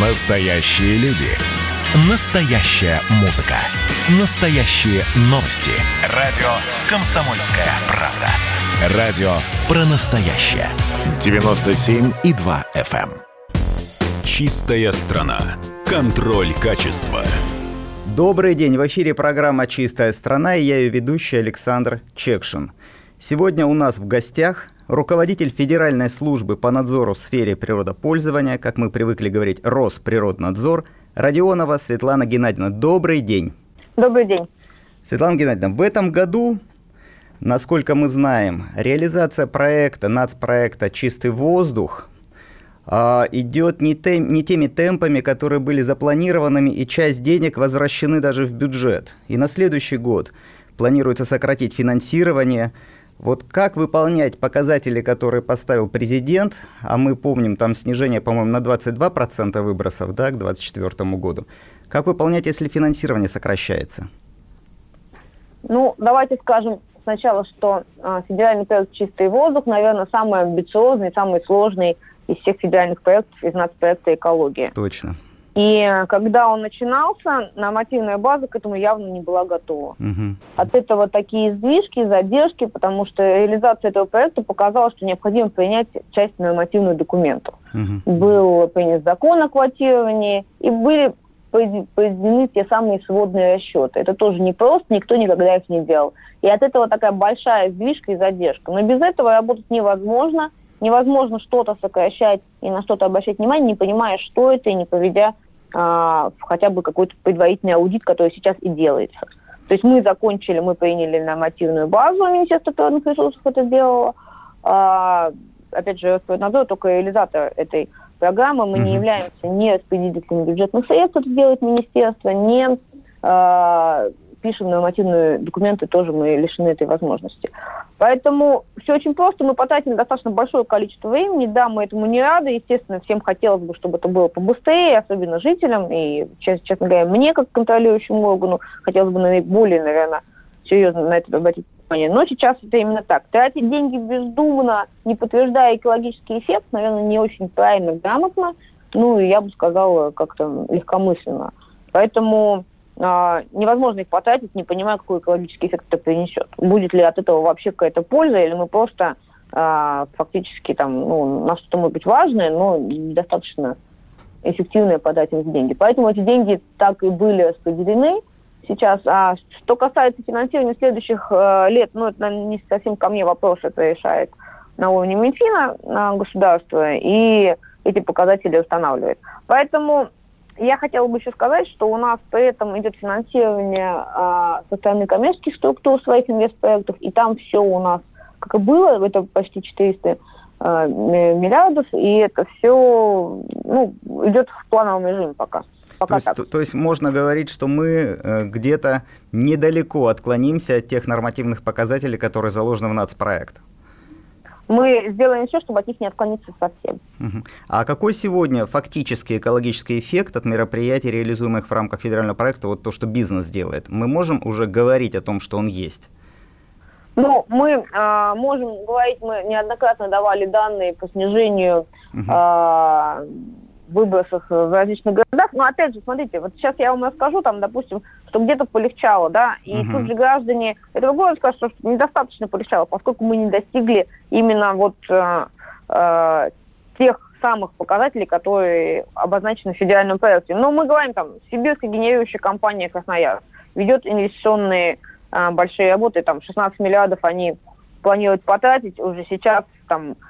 Настоящие люди. Настоящая музыка. Настоящие новости. Радио «Комсомольская правда». Радио про настоящее. 97,2 FM. эм. Чистая страна. Контроль качества. Добрый день, в эфире программа «Чистая страна» и я ее ведущий Александр Чекшин. Сегодня у нас в гостях руководитель Федеральной службы по надзору в сфере природопользования, как мы привыкли говорить, Росприроднадзор, Родионова Светлана Геннадьевна. Добрый день. Добрый день. Светлана Геннадьевна, в этом году, насколько мы знаем, реализация проекта, нацпроекта «Чистый воздух» а, идет не, тем, не теми темпами, которые были запланированными, и часть денег возвращены даже в бюджет. И на следующий год планируется сократить финансирование – вот как выполнять показатели, которые поставил президент, а мы помним там снижение, по-моему, на 22% выбросов да, к 2024 году, как выполнять, если финансирование сокращается? Ну, давайте скажем сначала, что э, федеральный проект «Чистый воздух», наверное, самый амбициозный, самый сложный из всех федеральных проектов из нацпроекта «Экология». Точно. И когда он начинался, нормативная база к этому явно не была готова. Угу. От этого такие сдвижки, задержки, потому что реализация этого проекта показала, что необходимо принять часть нормативных документов. Угу. Был принят закон о квотировании, и были произведены те самые сводные расчеты. Это тоже не просто, никто никогда их не делал. И от этого такая большая сдвижка и задержка. Но без этого работать невозможно. Невозможно что-то сокращать и на что-то обращать внимание, не понимая, что это, и не проведя а, хотя бы какой-то предварительный аудит, который сейчас и делается. То есть мы закончили, мы приняли нормативную базу, Министерство природных ресурсов это сделало. А, опять же, Росприроднадзор только реализатор этой программы. Мы mm-hmm. не являемся ни распределителями бюджетных средств, это делает министерство, не а, пишем нормативные документы, тоже мы лишены этой возможности. Поэтому все очень просто. Мы потратили достаточно большое количество времени. Да, мы этому не рады. Естественно, всем хотелось бы, чтобы это было побыстрее, особенно жителям. И, честно говоря, мне, как контролирующему органу, хотелось бы наиболее, наверное, серьезно на это обратить внимание. Но сейчас это именно так. Тратить деньги бездумно, не подтверждая экологический эффект, наверное, не очень правильно, грамотно. Ну, я бы сказала, как-то легкомысленно. Поэтому невозможно их потратить, не понимая, какой экологический эффект это принесет. Будет ли от этого вообще какая-то польза, или мы просто а, фактически там, ну, на что-то может быть важное, но недостаточно эффективное подать эти деньги. Поэтому эти деньги так и были распределены сейчас. А что касается финансирования следующих э, лет, ну, это не совсем ко мне вопрос, это решает на уровне Минфина на государство, и эти показатели устанавливает. Поэтому я хотела бы еще сказать, что у нас при этом идет финансирование а, со стороны коммерческих структур своих инвестпроектов, и там все у нас, как и было, это почти 400 а, миллиардов, и это все ну, идет в плановом режиме пока. Пока то, есть, то, то есть можно говорить, что мы э, где-то недалеко отклонимся от тех нормативных показателей, которые заложены в нацпроект мы сделаем все, чтобы от них не отклониться совсем. Угу. А какой сегодня фактический экологический эффект от мероприятий, реализуемых в рамках федерального проекта, вот то, что бизнес делает? Мы можем уже говорить о том, что он есть? Ну, мы э, можем говорить, мы неоднократно давали данные по снижению угу. э, выбросов в различных городах. Но опять же, смотрите, вот сейчас я вам расскажу, там, допустим, что где-то полегчало, да, и угу. тут же граждане этого города скажут, что недостаточно полегчало, поскольку мы не достигли именно вот э, э, тех самых показателей, которые обозначены в федеральном проекте. Но мы говорим, там, сибирская генерирующая компания Красноярск ведет инвестиционные э, большие работы, там, 16 миллиардов они планируют потратить уже сейчас, там, Э,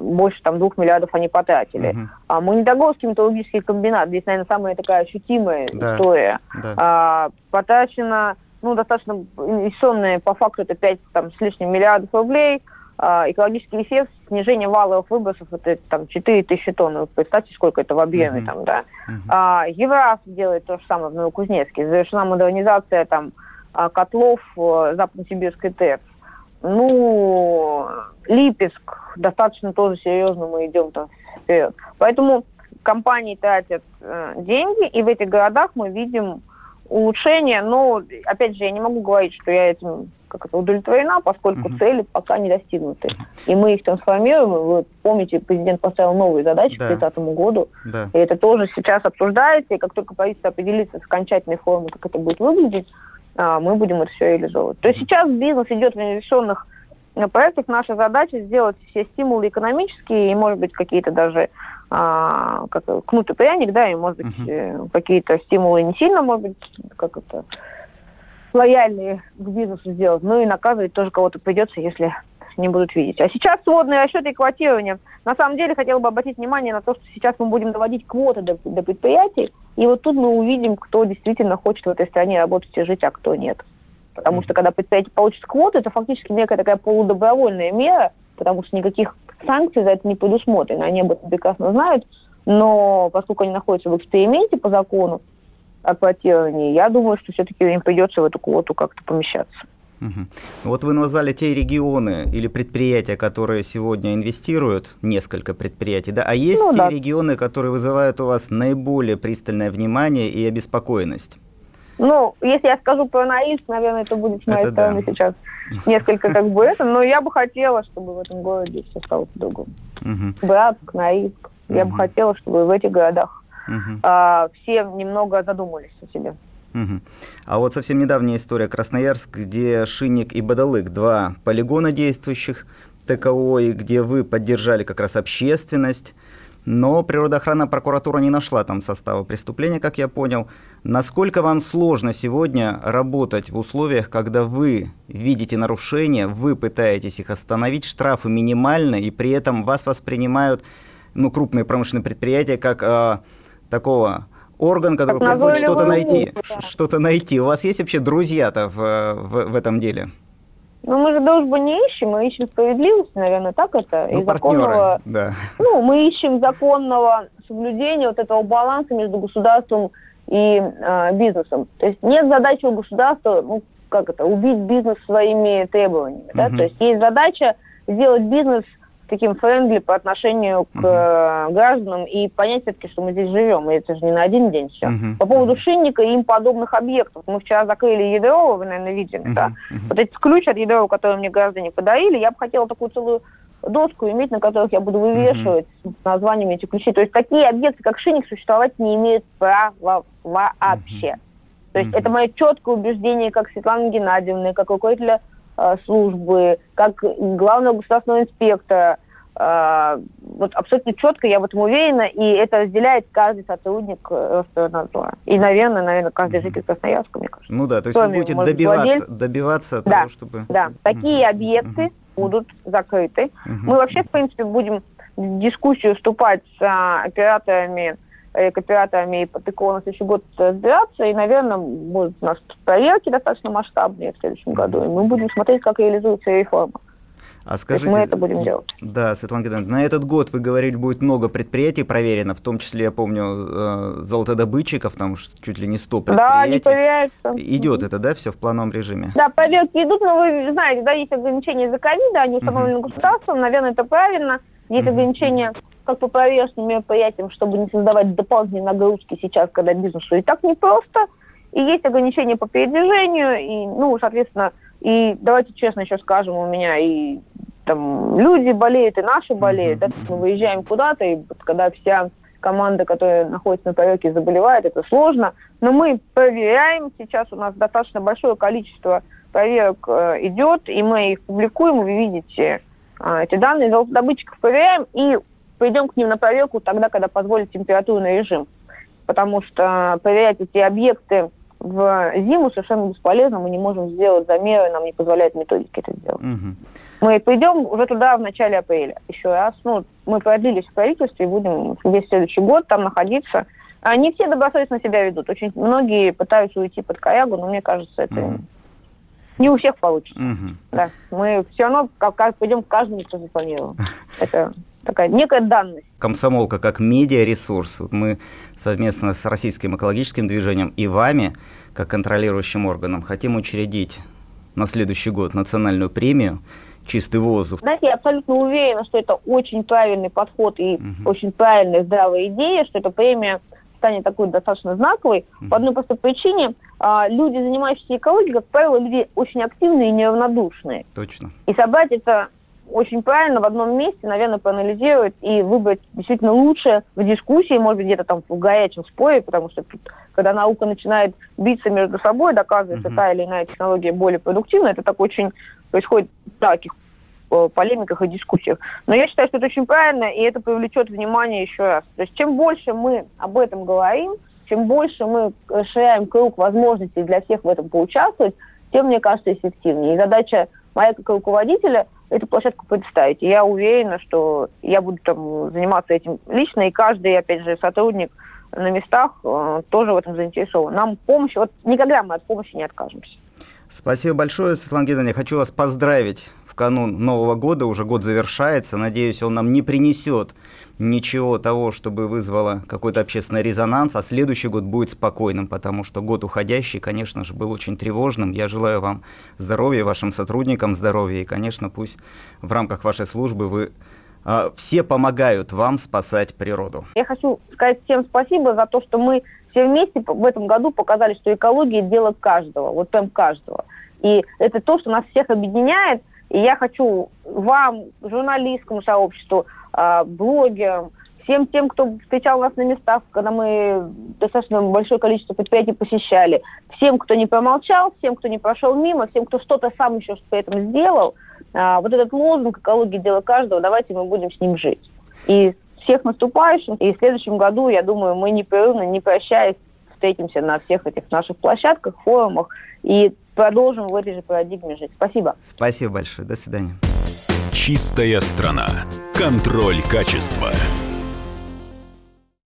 больше там двух миллиардов они потратили. Угу. А Монитогорский металлургический комбинат, здесь, наверное, самая такая ощутимая да. история, да. А, потрачено, ну, достаточно инвестиционные, по факту это 5 там, с лишним миллиардов рублей, а, экологический эффект, снижение валовых выбросов, это там 4 тысячи тонн, вы представьте, сколько это в объеме uh там, да. uh А, Евраз делает то же самое в Новокузнецке, завершена модернизация там а, котлов э, Западно-Сибирской ТЭЦ, ну, Липецк, достаточно тоже серьезно мы идем там вперед. Поэтому компании тратят э, деньги, и в этих городах мы видим улучшение, но, опять же, я не могу говорить, что я этим как это, удовлетворена, поскольку uh-huh. цели пока не достигнуты. И мы их трансформируем. Вы помните, президент поставил новые задачи да. к 2030 году. Да. И это тоже сейчас обсуждается. И как только правительство определится с окончательной формой, как это будет выглядеть, мы будем это все реализовывать. То есть сейчас бизнес идет в нерешенных проектах. Наша задача сделать все стимулы экономические и, может быть, какие-то даже а, как, кнут и пряник, да, и, может быть, uh-huh. какие-то стимулы не сильно, может быть, как это, лояльные к бизнесу сделать. Ну и наказывать тоже кого-то придется, если не будут видеть. А сейчас сводные расчеты и квотирование. На самом деле, хотела бы обратить внимание на то, что сейчас мы будем доводить квоты до, до предприятий, и вот тут мы увидим, кто действительно хочет в этой стране работать и жить, а кто нет. Потому что когда предприятие получит квоты, это фактически некая такая полудобровольная мера, потому что никаких санкций за это не предусмотрено. Они об этом прекрасно знают, но поскольку они находятся в эксперименте по закону о квотировании, я думаю, что все-таки им придется в эту квоту как-то помещаться. Угу. Вот вы назвали те регионы или предприятия, которые сегодня инвестируют, несколько предприятий, да? А есть ну, те да. регионы, которые вызывают у вас наиболее пристальное внимание и обеспокоенность? Ну, если я скажу про Наиск, наверное, это будет с моей это стороны да. сейчас несколько как бы это, но я бы хотела, чтобы в этом городе все стало по-другому. Угу. Братск, Наиск. Угу. Я бы хотела, чтобы в этих городах угу. а, все немного задумались о себе. Угу. А вот совсем недавняя история Красноярск, где Шинник и Бадалык, два полигона действующих ТКО, и где вы поддержали как раз общественность, но природоохранная прокуратура не нашла там состава преступления, как я понял. Насколько вам сложно сегодня работать в условиях, когда вы видите нарушения, вы пытаетесь их остановить, штрафы минимальны, и при этом вас воспринимают ну, крупные промышленные предприятия как э, такого орган, который как хочет что-то найти, что-то найти. У вас есть вообще друзья-то в, в, в этом деле? Ну, мы же дружбу не ищем, мы ищем справедливость, наверное, так это, ну, и законного... Да. Ну, мы ищем законного соблюдения вот этого баланса между государством и э, бизнесом. То есть нет задачи у государства, ну, как это, убить бизнес своими требованиями, да, то есть есть задача сделать бизнес таким френдли по отношению к uh-huh. гражданам и понять все-таки, что мы здесь живем, и это же не на один день все. Uh-huh. По поводу шинника и им подобных объектов. Мы вчера закрыли Ядрова, вы, наверное, видели, uh-huh. да? Uh-huh. Вот этот ключ от Ядрова, который мне граждане подарили, я бы хотела такую целую доску иметь, на которых я буду вывешивать uh-huh. названиями эти ключи. То есть такие объекты, как шинник, существовать не имеют права вообще. Uh-huh. То есть uh-huh. это мое четкое убеждение, как Светланы Геннадьевны, как руководителя службы, как главного государственного инспектора. Э, вот абсолютно четко, я в этом уверена, и это разделяет каждый сотрудник э, Роспроднадзора. И, наверное, наверное, каждый житель Красноярска, мне кажется. Ну да, то есть Кроме, вы будете добиваться, владель... добиваться да, того, чтобы... Да, такие объекты будут закрыты. Мы вообще, в принципе, будем в дискуссию вступать с а, операторами Э, кооператорами и ПТКО на следующий год разбираться, и, наверное, будут у нас проверки достаточно масштабные в следующем году, и мы будем смотреть, как реализуется реформа. А скажите, мы это будем делать. Да, Светлана Геннадьевна, на этот год, вы говорили, будет много предприятий проверено, в том числе, я помню, э, золотодобытчиков, там чуть ли не 100 предприятий. Да, они проверяются. Идет это, да, все в плановом режиме? Да, проверки идут, но вы знаете, да, есть ограничения из-за ковида, они установлены угу. государством, наверное, это правильно. Есть угу. ограничения как по проверочным мероприятиям, чтобы не создавать дополнительные нагрузки сейчас, когда бизнесу и так непросто. И есть ограничения по передвижению, и, ну, соответственно, и давайте честно еще скажем, у меня и там люди болеют, и наши болеют, да, мы выезжаем куда-то, и когда вся команда, которая находится на проверке, заболевает, это сложно. Но мы проверяем, сейчас у нас достаточно большое количество проверок э, идет, и мы их публикуем, вы видите э, эти данные, золотодобытчиков проверяем, и пойдем к ним на проверку тогда, когда позволит температурный режим. Потому что проверять эти объекты в зиму совершенно бесполезно, мы не можем сделать замеры, нам не позволяет методики это сделать. Угу. Мы пойдем уже туда в начале апреля. Еще раз, ну, мы продлились в правительстве и будем весь следующий год там находиться. Они все добросовестно себя ведут. Очень многие пытаются уйти под корягу, но мне кажется, это угу. не у всех получится. Угу. Да. Мы все равно как, как пойдем к каждому, кто запланировал. Это такая некая данность. Комсомолка как медиаресурс. Мы совместно с Российским экологическим движением и вами, как контролирующим органом, хотим учредить на следующий год национальную премию чистый воздух. Знаете, я абсолютно уверена, что это очень правильный подход и угу. очень правильная здравая идея, что эта премия станет такой достаточно знаковой по одной простой причине. А, люди, занимающиеся экологией, как правило, люди очень активные и неравнодушные. Точно. И собрать это очень правильно в одном месте, наверное, проанализировать и выбрать действительно лучшее в дискуссии, может быть, где-то там в горячем споре, потому что когда наука начинает биться между собой, доказывать, что та или иная технология более продуктивна, это так очень происходит в таких э, полемиках и дискуссиях. Но я считаю, что это очень правильно, и это привлечет внимание еще раз. То есть чем больше мы об этом говорим, чем больше мы расширяем круг возможностей для всех в этом поучаствовать, тем, мне кажется, эффективнее. И задача моя как руководителя эту площадку представить. И я уверена, что я буду там заниматься этим лично, и каждый, опять же, сотрудник на местах э, тоже в этом заинтересован. Нам помощь, вот никогда мы от помощи не откажемся. Спасибо большое, Светлана Геннадьевна. Хочу вас поздравить в канун Нового года. Уже год завершается. Надеюсь, он нам не принесет ничего того, чтобы вызвало какой-то общественный резонанс, а следующий год будет спокойным, потому что год уходящий, конечно же, был очень тревожным. Я желаю вам здоровья, вашим сотрудникам здоровья, и, конечно, пусть в рамках вашей службы вы э, все помогают вам спасать природу. Я хочу сказать всем спасибо за то, что мы все вместе в этом году показали, что экология – дело каждого, вот прям каждого. И это то, что нас всех объединяет, и я хочу вам, журналистскому сообществу, а, блогерам, всем тем, кто встречал нас на местах, когда мы достаточно большое количество предприятий посещали, всем, кто не промолчал, всем, кто не прошел мимо, всем, кто что-то сам еще при этом сделал, а, вот этот лозунг «Экология – дело каждого», давайте мы будем с ним жить. И всех наступающим, и в следующем году, я думаю, мы непрерывно, не прощаясь, встретимся на всех этих наших площадках, форумах и продолжим в этой же парадигме жить. Спасибо. Спасибо большое. До свидания. Чистая страна. Контроль качества.